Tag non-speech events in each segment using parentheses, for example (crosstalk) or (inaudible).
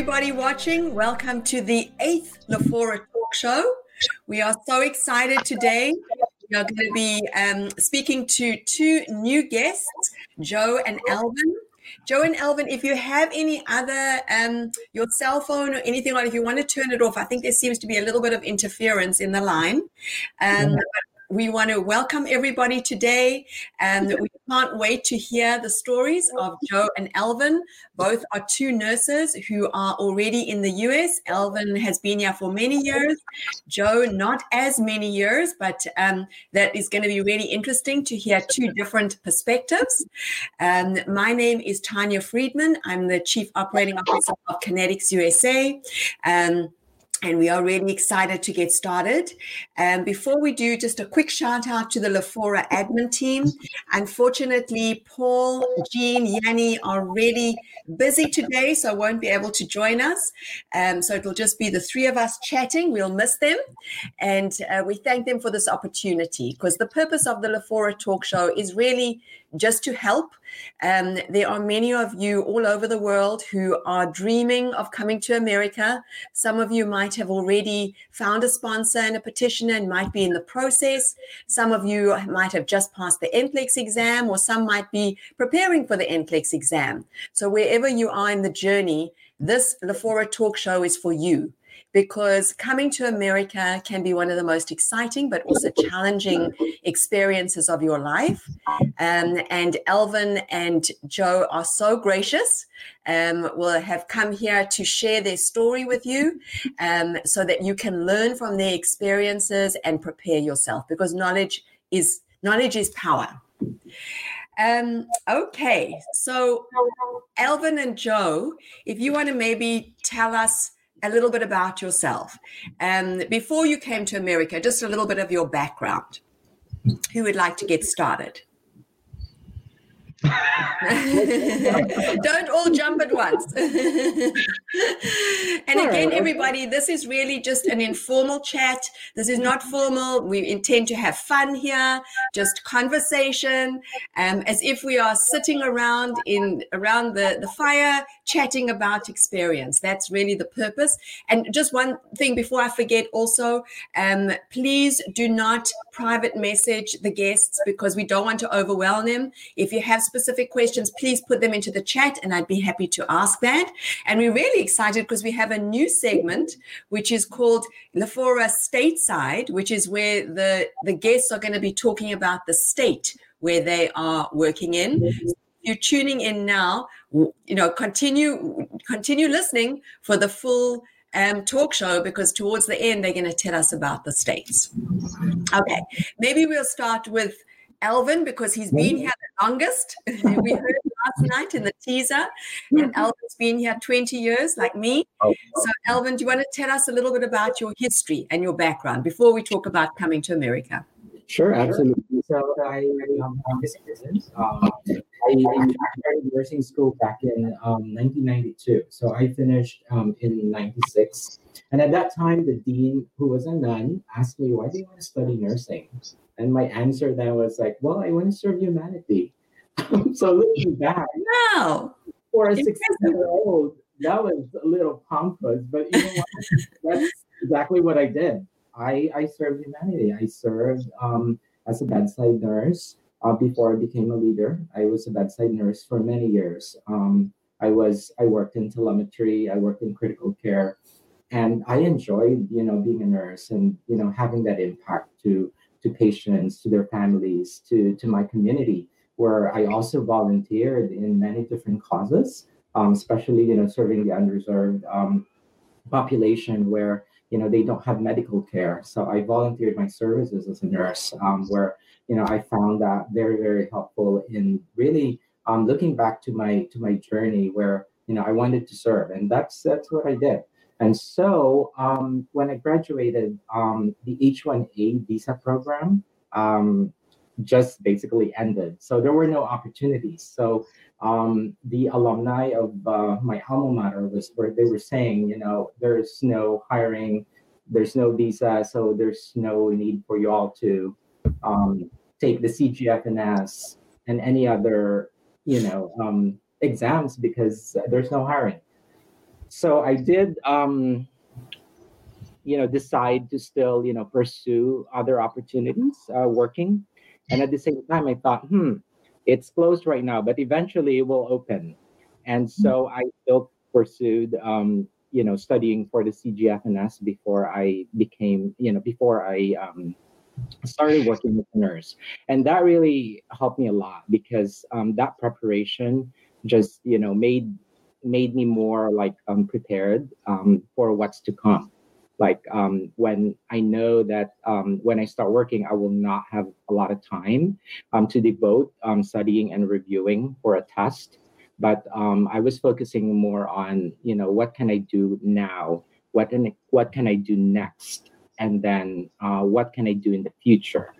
Everybody watching. Welcome to the eighth Lafora Talk Show. We are so excited today. We are going to be um, speaking to two new guests, Joe and Alvin. Joe and Alvin, if you have any other, um, your cell phone or anything like if you want to turn it off, I think there seems to be a little bit of interference in the line. Um, we want to welcome everybody today, and we can't wait to hear the stories of Joe and Elvin. Both are two nurses who are already in the US. Elvin has been here for many years, Joe, not as many years, but um, that is going to be really interesting to hear two different perspectives. Um, my name is Tanya Freedman. I'm the Chief Operating Officer of Connetics USA. Um, and we are really excited to get started. And before we do, just a quick shout out to the Lafora admin team. Unfortunately, Paul, Jean, Yanni are really busy today, so won't be able to join us. Um, so it'll just be the three of us chatting. We'll miss them. And uh, we thank them for this opportunity because the purpose of the Lafora talk show is really just to help. Um, there are many of you all over the world who are dreaming of coming to America. Some of you might have already found a sponsor and a petitioner and might be in the process. Some of you might have just passed the NCLEX exam, or some might be preparing for the NCLEX exam. So, wherever you are in the journey, this Lafora talk show is for you because coming to America can be one of the most exciting but also challenging experiences of your life. Um, and Elvin and Joe are so gracious. Um, will have come here to share their story with you um, so that you can learn from their experiences and prepare yourself because knowledge is knowledge is power. Um, okay, so Elvin and Joe, if you want to maybe tell us a little bit about yourself. Um, before you came to America, just a little bit of your background. Who would like to get started? (laughs) Don't all jump at once. (laughs) and again, everybody, this is really just an informal chat. This is not formal. We intend to have fun here, just conversation, um, as if we are sitting around in around the, the fire, chatting about experience. That's really the purpose. And just one thing before I forget, also, um, please do not private message the guests because we don't want to overwhelm them. If you have specific questions, please put them into the chat and I'd be happy to ask that. And we're really excited because we have a new segment which is called Lafora Stateside, which is where the, the guests are going to be talking about the state where they are working in. So you're tuning in now, you know, continue continue listening for the full um, talk show because towards the end they're going to tell us about the states. Okay, maybe we'll start with Alvin because he's been here the longest. (laughs) we heard last night in the teaser, and Alvin's been here 20 years, like me. So, Alvin, do you want to tell us a little bit about your history and your background before we talk about coming to America? Sure, absolutely. So, I um, I'm uh, I, started nursing school back in um, 1992. So, I finished um, in 96. And at that time, the dean, who was a nun, asked me, Why do you want to study nursing? And my answer then was like, well, I want to serve humanity. (laughs) so looking back, no. for a 16 year old, that was a little pompous, but you know what? (laughs) That's exactly what I did. I, I served humanity. I served um, as a bedside nurse uh, before I became a leader. I was a bedside nurse for many years. Um, I was I worked in telemetry. I worked in critical care, and I enjoyed you know being a nurse and you know having that impact to to patients, to their families, to, to my community, where I also volunteered in many different causes, um, especially, you know, serving the underserved um, population where, you know, they don't have medical care. So I volunteered my services as a nurse um, where, you know, I found that very, very helpful in really um, looking back to my to my journey where, you know, I wanted to serve. And that's that's what I did. And so um, when I graduated, um, the H1A visa program um, just basically ended. So there were no opportunities. So um, the alumni of uh, my alma mater was where they were saying, you know, there's no hiring, there's no visa, so there's no need for you all to um, take the CGFNS and any other, you know, um, exams because there's no hiring. So I did, um, you know, decide to still, you know, pursue other opportunities uh, working. And at the same time, I thought, hmm, it's closed right now, but eventually it will open. And so I still pursued, um, you know, studying for the CGFNS before I became, you know, before I um, started working with a nurse. And that really helped me a lot because um, that preparation just, you know, made made me more like um, prepared um, for what's to come like um, when i know that um, when i start working i will not have a lot of time um, to devote um, studying and reviewing for a test. But um, i was focusing more on you know what can i do now? What can, what can i do next? And then uh, what can i do in the future?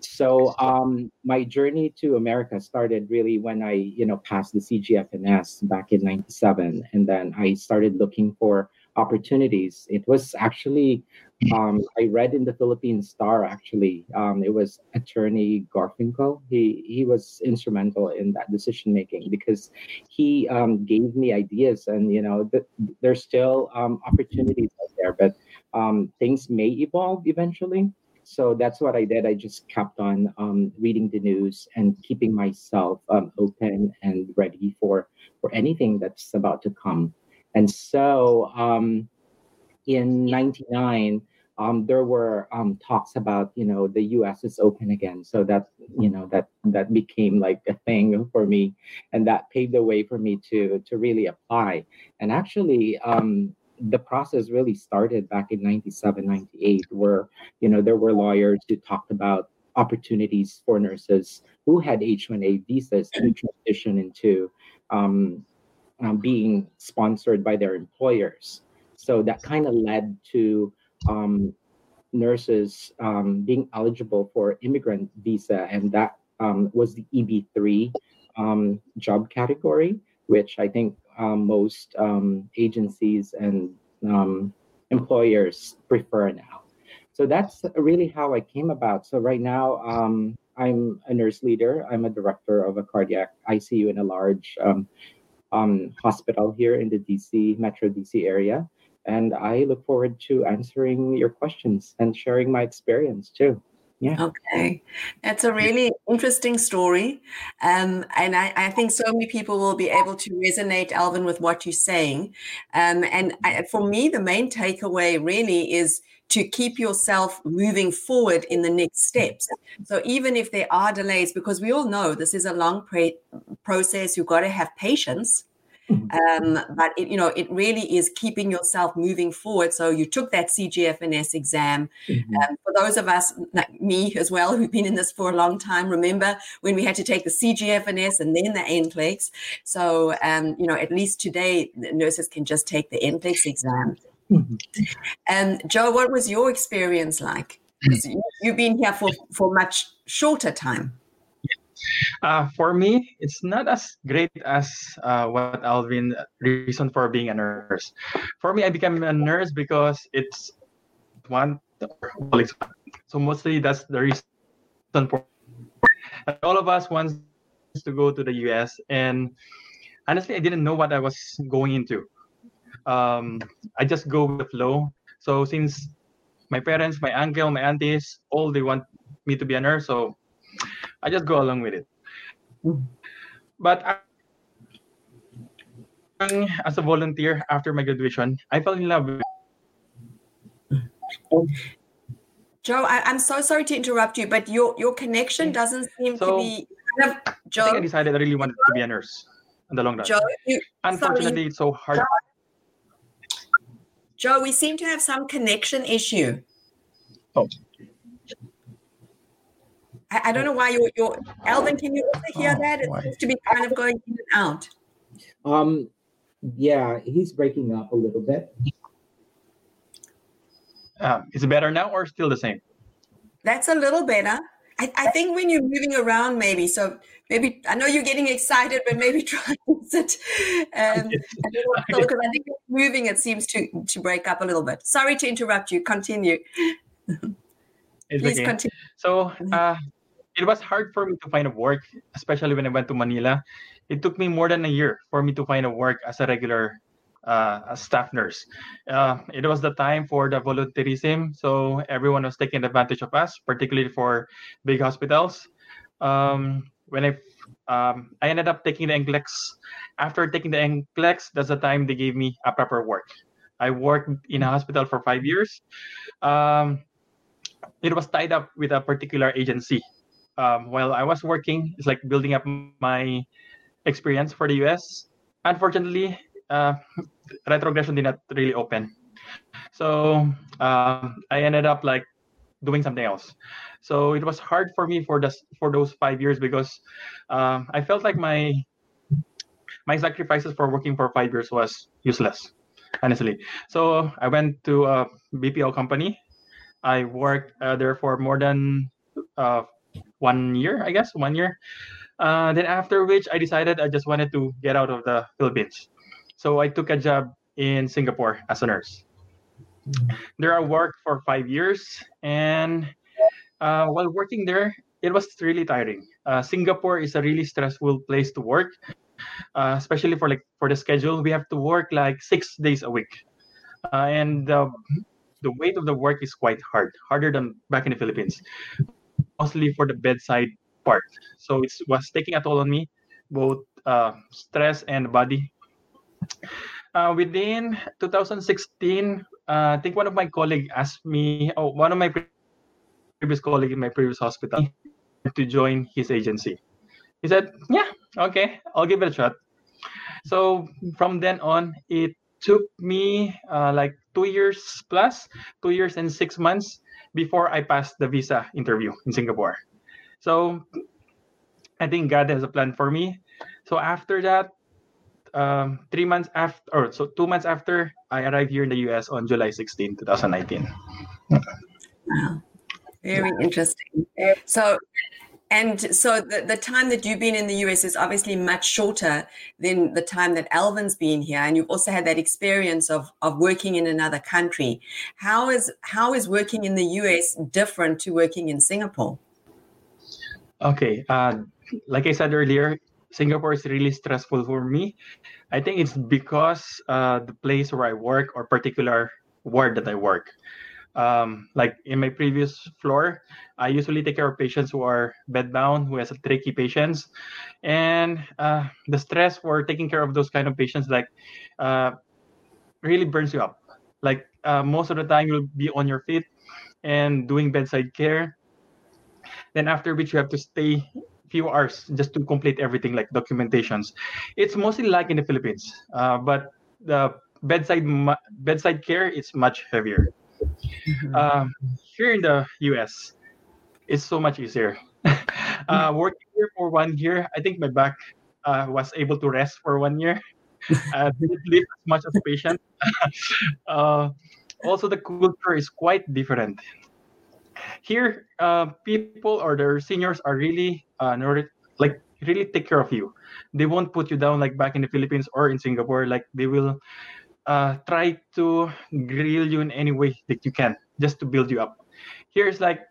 So um, my journey to america started really when i you know passed the cgfns back in 97 and then i started looking for opportunities. It was actually, um, I read in the Philippine Star actually, um, it was attorney Gurfinkel. He, he was instrumental in that decision making because he um, gave me ideas and, you know, th- there's still um, opportunities out there, but um, things may evolve eventually. So that's what I did. I just kept on um, reading the news and keeping myself open and ready for, for anything that's about to come. And so um, in 99, um, there were um, talks about, you know, the U.S. is open again. So that, you know, that that became like a thing for me, and that paved the way for me to to really apply. And actually, um, the process really started back in 97, 98, where, you know, there were lawyers who talked about opportunities for nurses who had H-1A visas to transition into um, um, being sponsored by their employers. So that kind of led to um, nurses um, being eligible for immigrant visa, and that um, was the EB3 um, job category, which I think um, most agencies and employers prefer now. So that's really how I came about. So right now, I'm a nurse leader. I'm a director of a cardiac ICU in a large um, um, hospital here in the DC, Metro DC area. And I look forward to answering your questions and sharing my experience too. Yeah. Okay. That's a really interesting story. Um, and I, I, think so many people will be able to resonate, Alvin, with what you're saying. Um, and I, for me, the main takeaway really is to keep yourself moving forward in the next steps. So even if there are delays, because we all know this is a long pre- process, you've got to have patience. Mm-hmm. Um, but it, you know, it really is keeping yourself moving forward. So you took that CGFNS exam. Mm-hmm. Um, for those of us, like me as well, who've been in this for a long time, remember when we had to take the CGFNS and then the NCLEX. So um, you know, at least today, nurses can just take the NCLEX exam. Mm-hmm. And Joe, what was your experience like? You've been here for, for much shorter time. Uh, for me, it's not as great as uh, what Alvin reason for being a nurse. For me, I became a nurse because it's one. So mostly that's the reason for. All of us wants to go to the US, and honestly, I didn't know what I was going into um, I just go with the flow. So since my parents, my uncle, my aunties, all they want me to be a nurse, so I just go along with it. But I, as a volunteer after my graduation, I fell in love with. Joe, I, am so sorry to interrupt you, but your your connection mm. doesn't seem so, to be. Joe, I think I decided I really wanted to be a nurse in the long run. Joe, you, Unfortunately, sorry. it's so hard. Joe, we seem to have some connection issue. Oh. I, I don't know why you're, you're Alvin, can you also hear oh, that? It seems to be kind of going in and out. Um, yeah, he's breaking up a little bit. uh, is it better now or still the same? That's a little better. I, I, think when you're moving around, maybe so. Maybe I know you're getting excited, but maybe (laughs) try to sit um, (laughs) because I think moving it seems to to break up a little bit. Sorry to interrupt you. Continue. Please okay. continue. So uh, it was hard for me to find a work, especially when I went to Manila. It took me more than a year for me to find a work as a regular uh, staff nurse. Uh, it was the time for the volunteerism, so everyone was taking advantage of us, particularly for big hospitals. Um, when I um, I ended up taking the NCLEX. After taking the NCLEX, that's the time they gave me a proper work. I worked in a hospital for five years. Um, it was tied up with a particular agency. Um, while I was working, it's like building up my experience for the US. Unfortunately, uh, retrogression did not really open. So uh, I ended up like doing something else. So it was hard for me for this for those five years because uh, I felt like my my sacrifices for working for five years was useless, honestly. So I went to a BPO company. I worked uh, there for more than uh, one year, I guess, one year. Uh, then after which I decided I just wanted to get out of the Philippines. So I took a job in Singapore as a nurse. There I worked for five years, and uh, while working there, it was really tiring. Uh, Singapore is a really stressful place to work, uh, especially for like for the schedule. We have to work like six days a week, uh, and the weight of the work is quite hard, harder than back in the Philippines, mostly for the bedside part. So it was taking a toll on me, both uh, stress and body uh, within 2016, uh, I think one of my colleagues asked me, oh, one of my previous colleagues in my previous hospital, to join his agency. He said, "Yeah, okay, I'll give it a shot." So from then on, it took me uh, like two years plus, two years and six months before I passed the visa interview in Singapore. So I think God has a plan for me. So after that, um, three months after, or so two months after I arrived here in the US on July 16, 2019. Wow. Very interesting. So, and so the, the time that you've been in the US is obviously much shorter than the time that Alvin's been here. And you've also had that experience of, of working in another country. How is, how is working in the US different to working in Singapore? Okay. Uh, like I said earlier, Singapore is really stressful for me. I think it's because uh, the place where I work or particular ward that I work. Um, like in my previous floor, I usually take care of patients who are bedbound, who has tricky patients, and uh, the stress for taking care of those kind of patients like uh, really burns you up. Like uh, most of the time, you'll be on your feet and doing bedside care. Then after which you have to stay few hours just to complete everything like documentations. It's mostly like in the Philippines, uh, but the bedside bedside care is much heavier. Mm-hmm. Uh, here in the US, it's so much easier. (laughs) uh, working here for one year, I think my back uh, was able to rest for one year. (laughs) uh, didn't live as much as patient. (laughs) uh, also, the culture is quite different here uh, people or their seniors are really uh, like really take care of you they won't put you down like back in the philippines or in singapore like they will uh, try to grill you in any way that you can just to build you up here it's like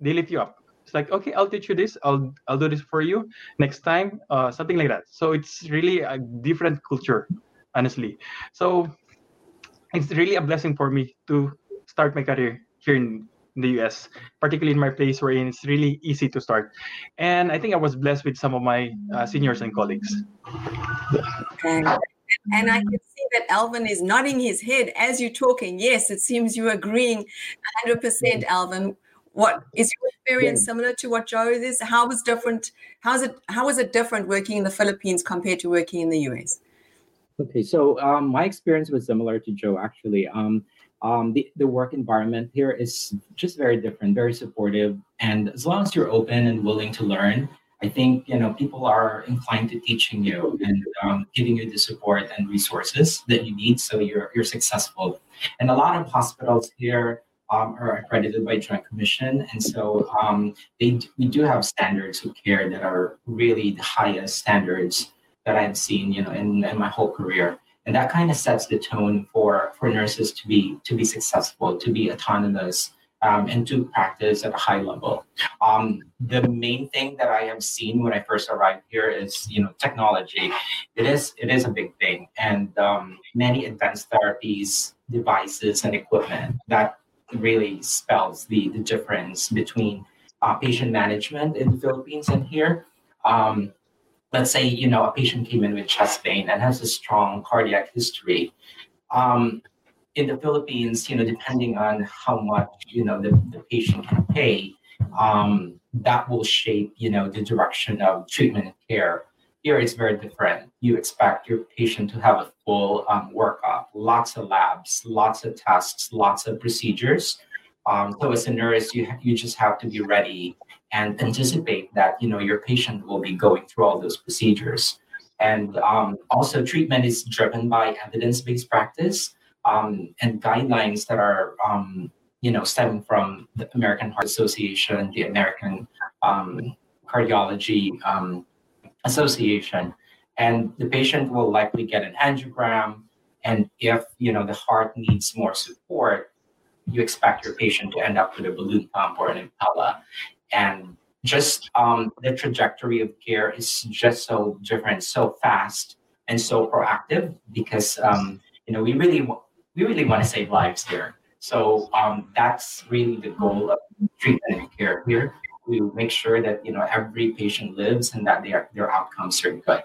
they lift you up it's like okay i'll teach you this i'll i'll do this for you next time uh, something like that so it's really a different culture honestly so it's really a blessing for me to start my career here in the US, particularly in my place where it's really easy to start. And I think I was blessed with some of my uh, seniors and colleagues. Okay. And I can that Alvin is nodding his head as you're talking. Yes, it seems you're agreeing 100%, Alvin. What is your experience similar to what Joe is? How was different? How is it? How was it different working in the Philippines compared to working in the US? Okay, so um, my experience was similar to Joe. Actually, um, um, the, the work environment here is just very different, very supportive. And as long as you're open and willing to learn, I think you know people are inclined to teaching you and um, giving you the support and resources that you need so you're you're successful. And a lot of hospitals here um, are accredited by Joint Commission, and so um, they we do have standards of care that are really the highest standards that I've seen, you know, in, in my whole career. And that kind of sets the tone for for nurses to be to be successful, to be autonomous, um, and to practice at a high level. Um, the main thing that I have seen when I first arrived here is, you know, technology. It is it is a big thing, and um, many advanced therapies, devices, and equipment that really spells the the difference between uh, patient management in the Philippines and here. Um, let's say you know a patient came in with chest pain and has a strong cardiac history. In the Philippines, you know, depending on how much you know the, the patient can pay, um, that will shape you know the direction of treatment and care. Here it's very different. You expect your patient to have a full um, workup, lots of labs, lots of tests, lots of procedures. Um, so as a nurse, you you just have to be ready and anticipate that you know your patient will be going through all those procedures. And um, also, treatment is driven by evidence-based practice um, and guidelines that are um, you know stemming from the American Heart Association, the American um, Cardiology um, Association, and the patient will likely get an angiogram. And if you know the heart needs more support, you expect your patient to end up with a balloon pump or an Impella. And just um, the trajectory of care is just so different, so fast, and so proactive because um, you know we really we really want to save lives here. So um, that's really the goal of treatment and care here. We make sure that you know every patient lives and that their their outcomes are good.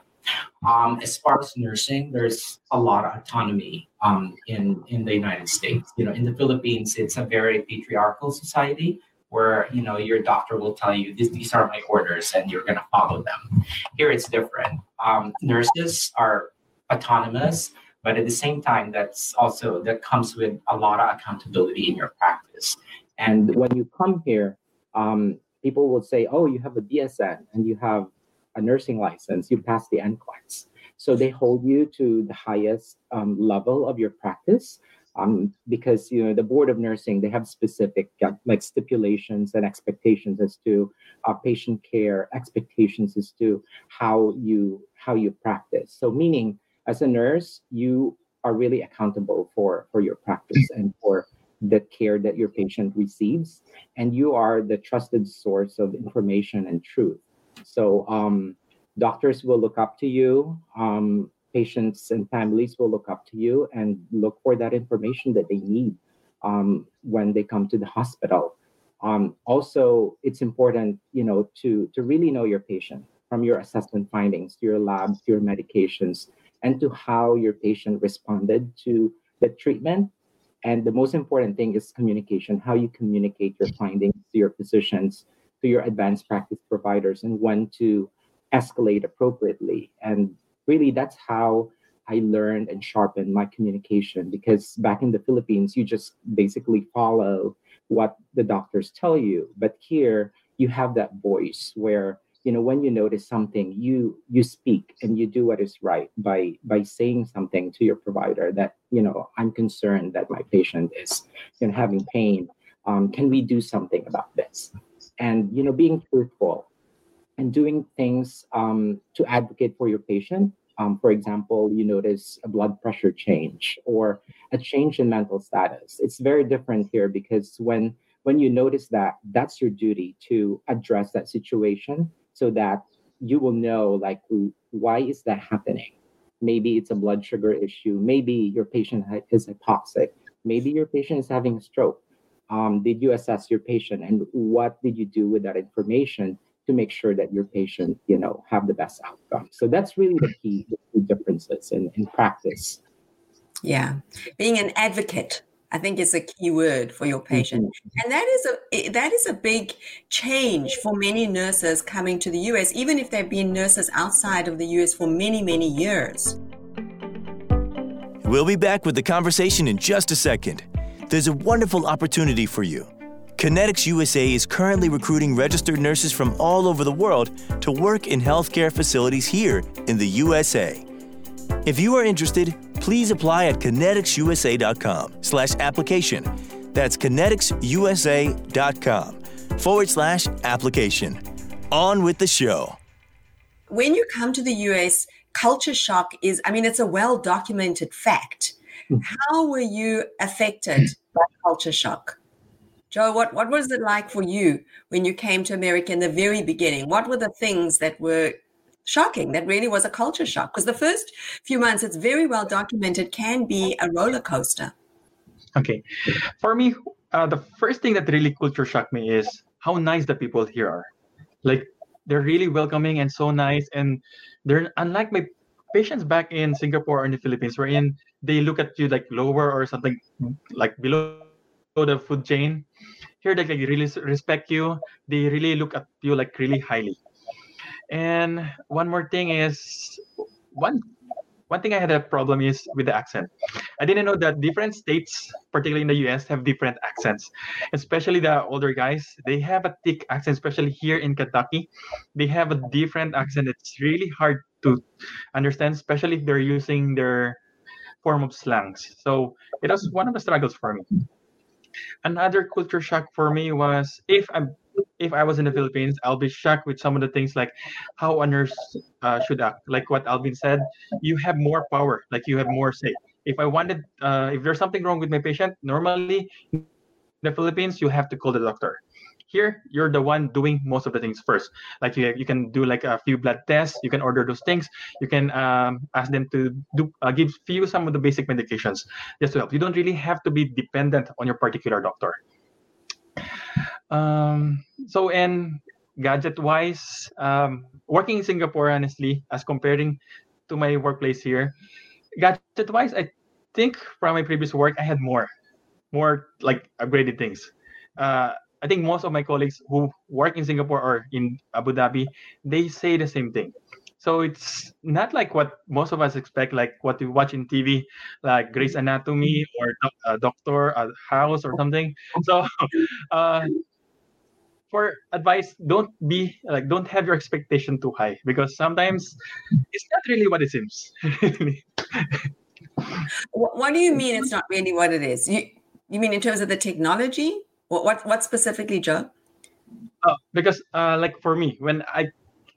Um, as far as nursing, there's a lot of autonomy um, in in the United States. You know, in the Philippines, it's a very patriarchal society where you know your doctor will tell you these are my orders and you're going to follow them. Here, it's different. Um, nurses are autonomous but at the same time that's also that comes with a lot of accountability in your practice. And when you come here um, people will say oh you have a bsn and you have a nursing license. You pass the NCLEX so they hold you to the highest um, level of your practice um, because you know the board of nursing they have specific uh, like stipulations and expectations as to uh, patient care expectations as to how you how you practice. So meaning as a nurse, you are really accountable for for your practice and for the care that your patient receives and you are the trusted source of information and truth. So um, doctors will look up to you um, patients and families will look up to you and look for that information that they need um, when they come to the hospital. Um, also it's important you know to to really know your patient from your assessment findings to your labs to your medications and to how your patient responded to the treatment. And the most important thing is communication, how you communicate your findings to your physicians, to your advanced practice providers, and when to escalate appropriately. And really, that's how I learned and sharpened my communication because back in the Philippines, you just basically follow what the doctors tell you. But here, you have that voice where you know when you notice something you you speak and you do what is right by by saying something to your provider that you know i'm concerned that my patient is you know having pain. Um, can we do something about this? And you know being truthful and doing things um, to advocate for your patient. Um, for example you notice a blood pressure change or a change in mental status. It's very different here because when when you notice that that's your duty to address that situation so that you will know like why is that happening? Maybe it's a blood sugar issue. Maybe your patient is hypoxic. Maybe your patient is having a stroke. Um, did you assess your patient? And what did you do with that information to make sure that your patient you know have the best outcome? So that's really the key, the differences in, in practice. Yeah. Being an advocate I think is a key word for your patient. Mm-hmm. And that is a that is a big change for many nurses coming to the US, even if they've been nurses outside of the US for many, many years. We'll be back with the conversation in just a second. There's a wonderful opportunity for you. Connetics USA is currently recruiting registered nurses from all over the world to work in healthcare facilities here in the USA. If you are interested, please apply at conneticsusa.com slash application. That's conneticsusa.com forward slash application. On with the show. When you come to the US, culture shock is, I mean, it's a well documented fact. Hmm. How were you affected by culture shock? Joe, what, what was it like for you when you came to America in the very beginning? What were the things that were shocking that really was a culture shock? Because the first few months, it's very well documented, can be a roller coaster. Okay. For me, uh, the first thing that really culture shocked me is how nice the people here are. Like, they're really welcoming and so nice. And they're unlike my patients back in Singapore or in the Philippines, wherein they look at you like lower or something like below the food chain here they like, really respect you they really look at you like really highly and one more thing is one one thing I had a problem is with the accent. I didn't know that different states, particularly in the US, have different accents. Especially the older guys, they have a thick accent, especially here in Kentucky. They have a different accent. It's really hard to understand, especially if they're using their form of slangs. So it was one of the struggles for me. Another culture shock for me was if I'm if I was in the Philippines, I'll be shocked with some of the things like how a nurse uh, should act. Like what Alvin said, you have more power, like you have more say. If I wanted, uh, if there's something wrong with my patient, normally in the Philippines, you have to call the doctor. Here, you're the one doing most of the things first. Like you, you can do like a few blood tests. You can order those things. You can um, ask them to do uh, give you some of the basic medications just to help. You don't really have to be dependent on your particular doctor. Um, so and gadget wise, um, working in Singapore, honestly, as comparing to my workplace here, gadget wise, I think from my previous work, I had more, more like upgraded things. Uh, I think most of my colleagues who work in Singapore or in Abu Dhabi, they say the same thing. So it's not like what most of us expect, like what we watch in TV, like Grey's Anatomy or a Doctor a House or something. So, (laughs) uh, for advice, don't be like don't have your expectation too high because sometimes it's not really what it seems. (laughs) what do you mean it's not really what it is? You you mean in terms of the technology? What what, what specifically, Joe? Uh, because uh, like for me, when I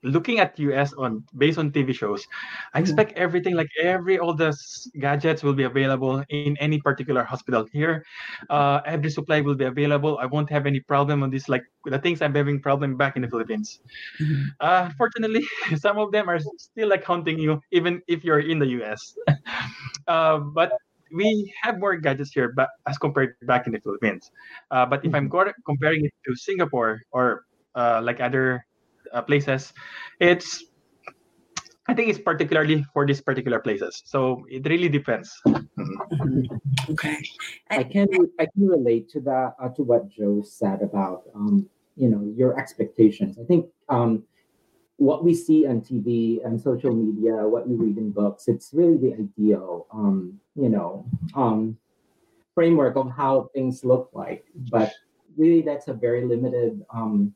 looking at US on based on TV shows, I mm-hmm. expect mm-hmm. everything like every all the gadgets will be available in any particular hospital here. Uh, every supply will be available. I won't have any problem on this. Like the things I'm having problem back in the Philippines. Mm-hmm. Uh, fortunately, (laughs) some of them are still like haunting you even if you're in the US. (laughs) uh, but we have more gadgets here but as compared back in the Philippines. Uh, but if I'm mm-hmm. comparing it to Singapore or uh, like other uh, places, it's I think it's particularly for these particular places. So it really depends. Mm-hmm. Okay. I can I can relate to that uh, to what Joe said about um, you know your expectations. I think um, what we see on TV and social media, what we read in books, it's really the ideal, um, you know, um, framework of how things look like. But really, that's a very limited um,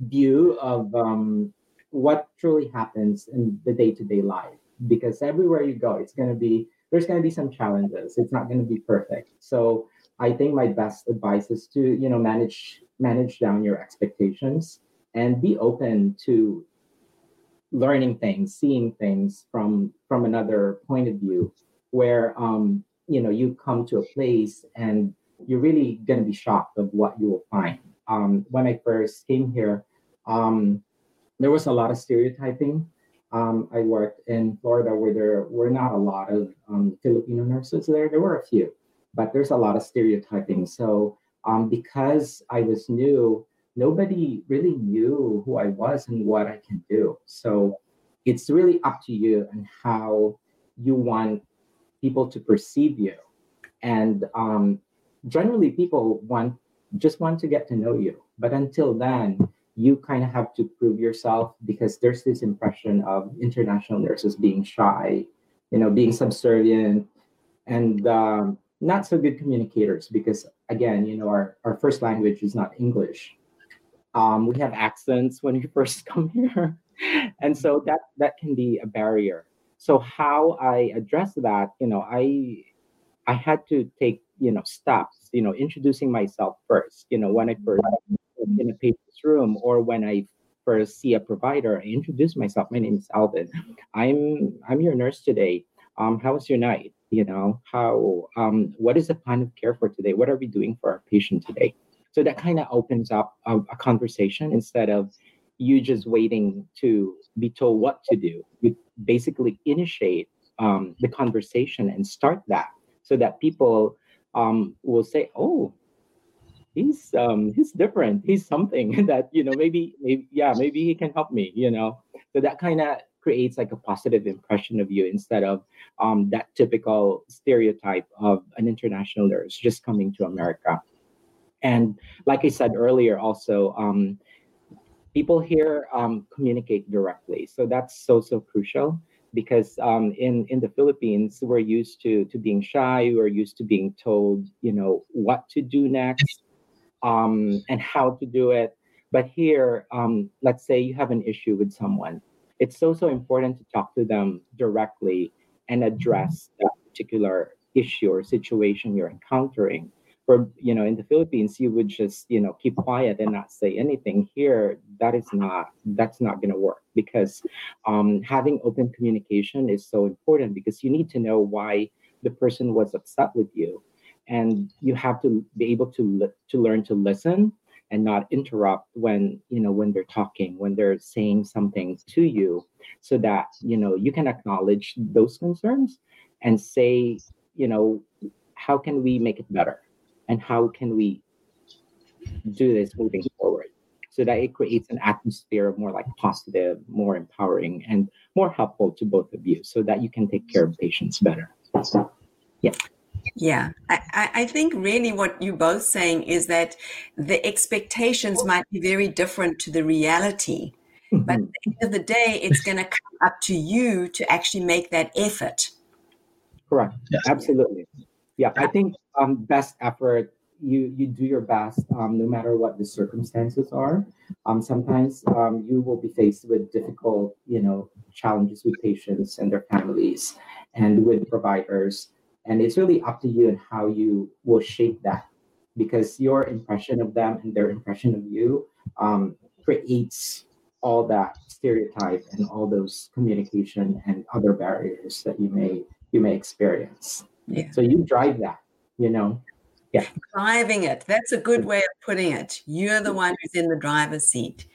view of um, what truly happens in the day-to-day life. Because everywhere you go, it's going to be there's going to be some challenges. It's not going to be perfect. So I think my best advice is to you know manage manage down your expectations and be open to learning things seeing things from from another point of view where um you know you come to a place and you're really going to be shocked of what you will find um when i first came here um there was a lot of stereotyping um, I worked in Florida where there were not a lot of um, Filipino nurses there. There were a few, but there's a lot of stereotyping. So um, because I was new, nobody really knew who I was and what I can do. So it's really up to you and how you want people to perceive you. And um, generally, people want just want to get to know you. But until then, you kind of have to prove yourself because there's this impression of international nurses being shy, you know, being subservient, and um, not so good communicators because again, you know, our, our first language is not English. Um, we have accents when you (laughs) first come here, and so that that can be a barrier. So how I address that, you know, I I had to take you know steps you know introducing myself first you know when i first in a patient's room or when i first see a provider i introduce myself. My name is alvin. I'm i'm your nurse today. Um how was your night? You know how um what is the plan of care for today? What are we doing for our patient today? So that kind of opens up a, a conversation instead of you just waiting to be told what to do. You basically initiate um, the conversation and start that so that people um, will say, "Oh, he's um, he's different. He's something (laughs) that you know maybe maybe yeah maybe he can help me." You know, so that kind of creates like a positive impression of you instead of um, that typical stereotype of an international nurse just coming to America. And like I said earlier, also um, people here um, communicate directly, so that's so so crucial because um, in in the Philippines we're used to to being shy, we're used to being told you know what to do next um, and how to do it. But here, um, let's say you have an issue with someone, it's so so important to talk to them directly and address that particular issue or situation you're encountering. For you know in the philippines you would just you know keep quiet and not say anything. Here that is not that's not going to work because um, having open communication is so important because you need to know why the person was upset with you and you have to be able to to learn to listen and not interrupt when you know when they're talking when they're saying something to you so that you know you can acknowledge those concerns and say you know how can we make it better? And how can we do this moving forward? So that it creates an atmosphere of more like positive more empowering and more helpful to both of you so that you can take care of patients better. Yeah yeah, I, I think really what you're both saying is that the expectations might be very different to the reality. Mm-hmm. But at the end of the day, it's going to come up to you to actually make that effort. Correct. Yes. Absolutely yeah i think um, best effort you you do your best um, no matter what the circumstances are um, sometimes um, you will be faced with difficult you know challenges with patients and their families and with providers and it's really up to you and how you will shape that because your impression of them and their impression of you um, creates all that stereotype and all those communication and other barriers that you may you may experience yeah. So you drive that, you know. Yeah. Driving it. That's a good mm. way of putting it. You're the mm. one who's in the driver's seat.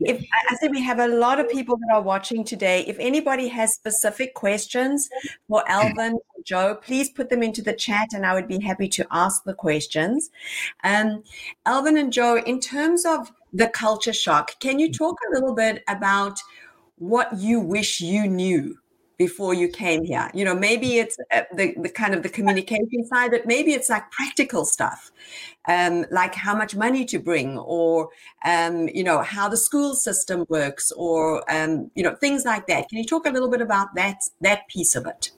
If I think we have a lot of people that are watching today. If anybody has specific questions for Alvin or Joe, please put them into the chat and I would be happy to ask the questions. Um, Alvin and Joe, in terms of the culture shock, can you mm. talk a little bit about what you wish you knew before you came here. You know maybe it's uh, the, the kind of the communication side but maybe it's like practical stuff um, like how much money to bring or um, you know how the school system works or um, you know things like that. Can you talk a little bit about that that piece of it?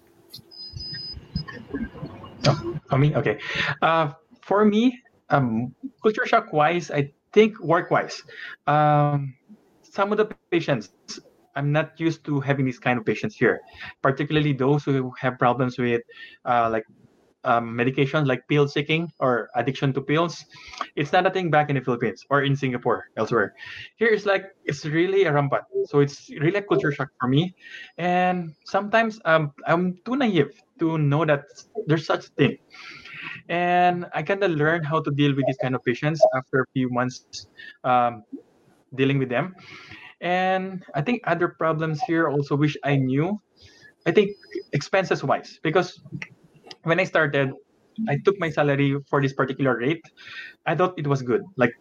Oh, I mean, okay. Uh, for me, um, culture shock wise, I think work wise, um, some of the patients I'm not used to having these kind of patients here, particularly those who have problems with uh, like um, medications like pill seeking or addiction to pills. It's not a thing back in the Philippines or in Singapore, elsewhere. Here it's like it's really a rampant. So it's really a culture shock for me. And sometimes um, I'm too naive to know that there's such a thing. And I kind of learned how to deal with these kind of patients after a few months um, dealing with them. And I think other problems here also wish I knew. I think expenses wise, because when I started, I took my salary for this particular rate. I thought it was good, like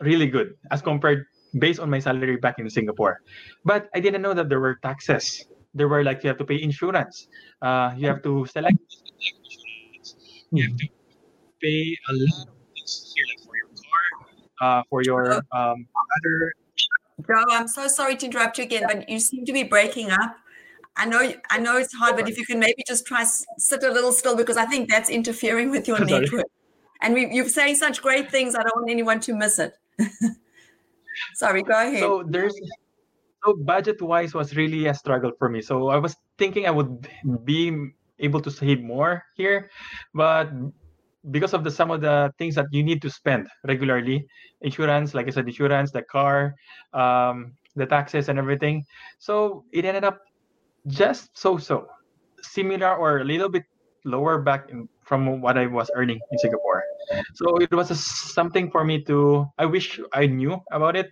really good, as compared based on my salary back in Singapore. But I didn't know that there were taxes. There were like you have to pay insurance. Uh, you have to select. You have to pay a lot of things here, like for your car, uh, for your um, other Joe, I'm so sorry to interrupt you again, but you seem to be breaking up. I know, I know it's hard, but if you can maybe just try sit a little still because I think that's interfering with your (laughs) network. And we, you're saying such great things. I don't want anyone to miss it. (laughs) sorry, go ahead. So there's so budget wise was really a struggle for me. So I was thinking I would be able to save more here, but because of the some of the things that you need to spend regularly insurance like i said insurance the car um, the taxes and everything. So it ended up just so so similar or a little bit lower back in, from what i was earning in singapore. So it was a, something for me to i wish i knew about it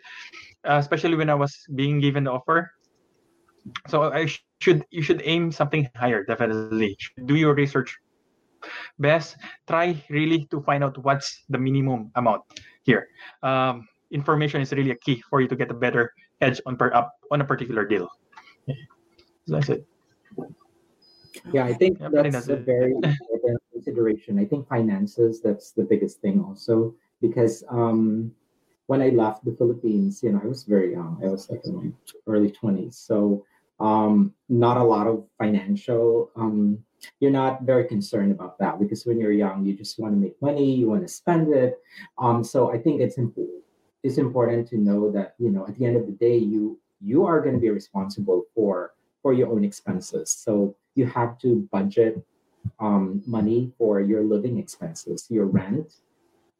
uh, especially when i was being given the offer. So i should you should aim something higher definitely. Do your research best. Try really to find out what's the minimum amount here. Um, information is really a key for you to get a better edge on per up on a particular deal. So that's it. Yeah i think yeah, that's, that's a very (laughs) important consideration. I think finances that's the biggest thing also because um, when i left the philippines you know i was very young. I was like in my early 20s so um, not a lot of financial um, you're not very concerned about that because when you're young, you just want to make money, you want to spend it. Um, so I think it's important. It's important to know that you know at the end of the day, you you are going to be responsible for for your own expenses. So you have to budget um, money for your living expenses, your rent,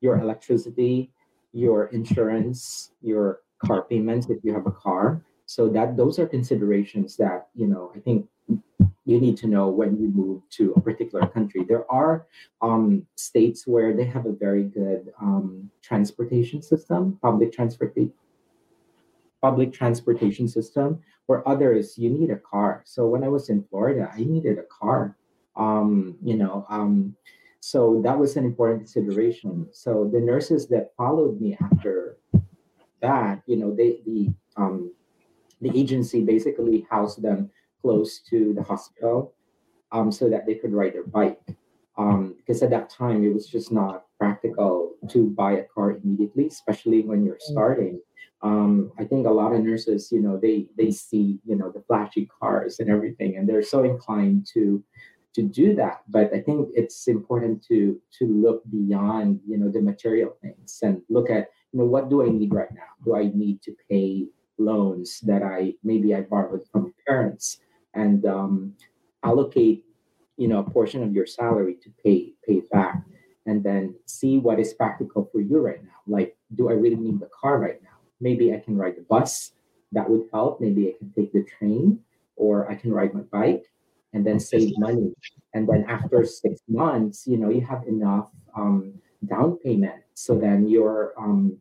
your electricity, your insurance, your car payments if you have a car. So that those are considerations that you know I think you need to know when you move to a particular country. There are um, states where they have a very good um, transportation system, public transportation, public transportation system. Where others, you need a car. So when I was in Florida, I needed a car. Um, you know, um, so that was an important consideration. So the nurses that followed me after that, you know, they the um, the agency basically housed them close to the hospital um, so that they could ride their bike. Um, because at that time, it was just not practical to buy a car immediately, especially when you're mm. starting. Um, I think a lot of nurses, you know, they they see, you know, the flashy cars and everything, and they're so inclined to to do that. But I think it's important to to look beyond, you know, the material things and look at, you know, what do I need right now? Do I need to pay loans that I maybe I borrowed from parents? and um, allocate you know a portion of your salary to pay pay back and then see what is practical for you right now. Like do i really need the car right now? Maybe i can ride the bus. That would help. Maybe i can take the train or i can ride my bike and then save money. And then after six months you know you have enough um, down payment so then your um,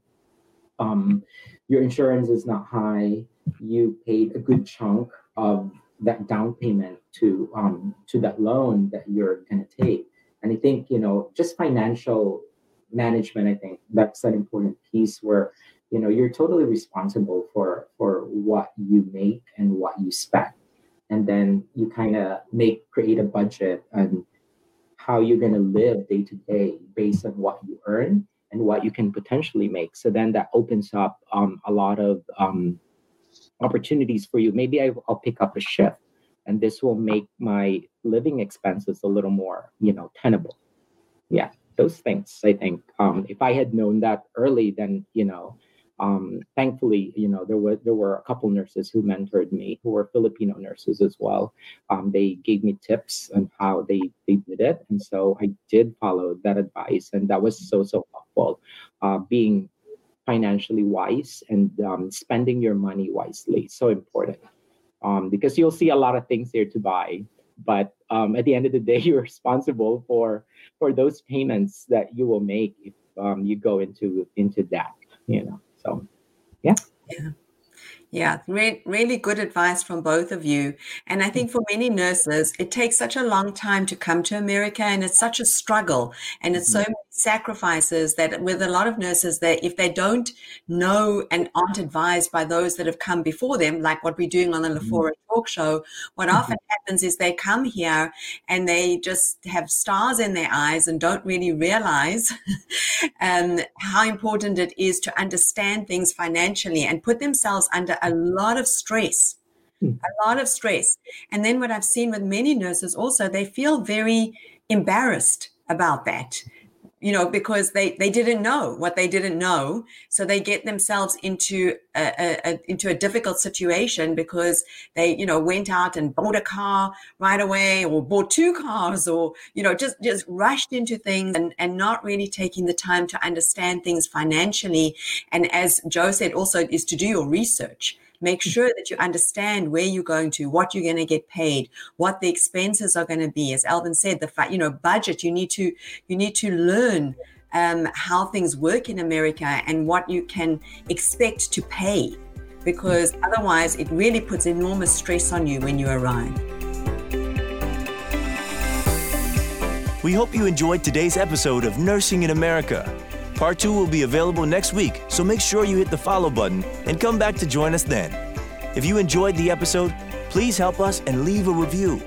um, your insurance is not high you paid a good chunk of that down payment to um, to that loan that you're going to take. And I think you know just financial management. I think that's an important piece where you know you're totally responsible for for what you make and what you spend, and then you kind of make create a budget and how you're going to live day to day based on what you earn and what you can potentially make. So then that opens up um, a lot of um, opportunities for you. Maybe I, will pick up a shift, and this will make my living expenses a little more, you know, tenable. Yeah, those things. I think um, if I had known that early, then you know, um, thankfully, you know, there were there were a couple nurses who mentored me, who were Filipino nurses as well. Um, they gave me tips on how they they did it, and so I did follow that advice, and that was so so helpful. Uh, being financially wise and um, spending your money wisely. So important um, because you'll see a lot of things there to buy. But um, at the end of the day, (laughs) you're responsible for for those payments that you will make if um, you go into into that. You know, so yeah. Yeah. Yeah, re- really good advice from both of you. And I think for many nurses, it takes such a long time to come to America and it's such a struggle and it's so mm-hmm. many sacrifices that with a lot of nurses that if they don't know and aren't advised by those that have come before them like what we're doing on the mm-hmm. Talk show what mm-hmm. often happens is they come here and they just have stars in their eyes and don't really realize (laughs) um, how important it is to understand things financially and put themselves under a lot of stress. Hmm. a lot of stress. And then what i've seen with many nurses also they feel very embarrassed about that you know, because they they didn't know what they didn't know, so they get themselves into a, a, a, into a difficult situation because they you know went out and bought a car right away, or bought two cars, or you know just just rushed into things and and not really taking the time to understand things financially. And as Joe said, also is to do your research Make sure that you understand where you're going to, what you're going to get paid, what the expenses are going to be. As Alvin said, the fact, you know, budget, you need to, you need to learn um, how things work in America and what you can expect to pay because otherwise it really puts enormous stress on you when you arrive. We hope you enjoyed today's episode of Nursing in America. Part 2 will be available next week, so make sure you hit the follow button and come back to join us then. If you enjoyed the episode, please help us and leave a review.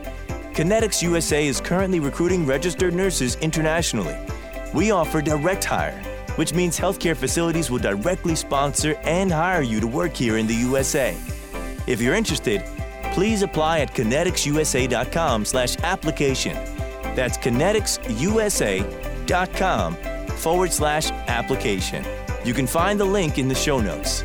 Connetics USA is currently recruiting registered nurses internationally. We offer direct hire, which means healthcare facilities will directly sponsor and hire you to work here in the USA. If you're interested, please apply at conneticsusa.com/application. That's conneticsusa.com forward slash application. You can find the link in the show notes.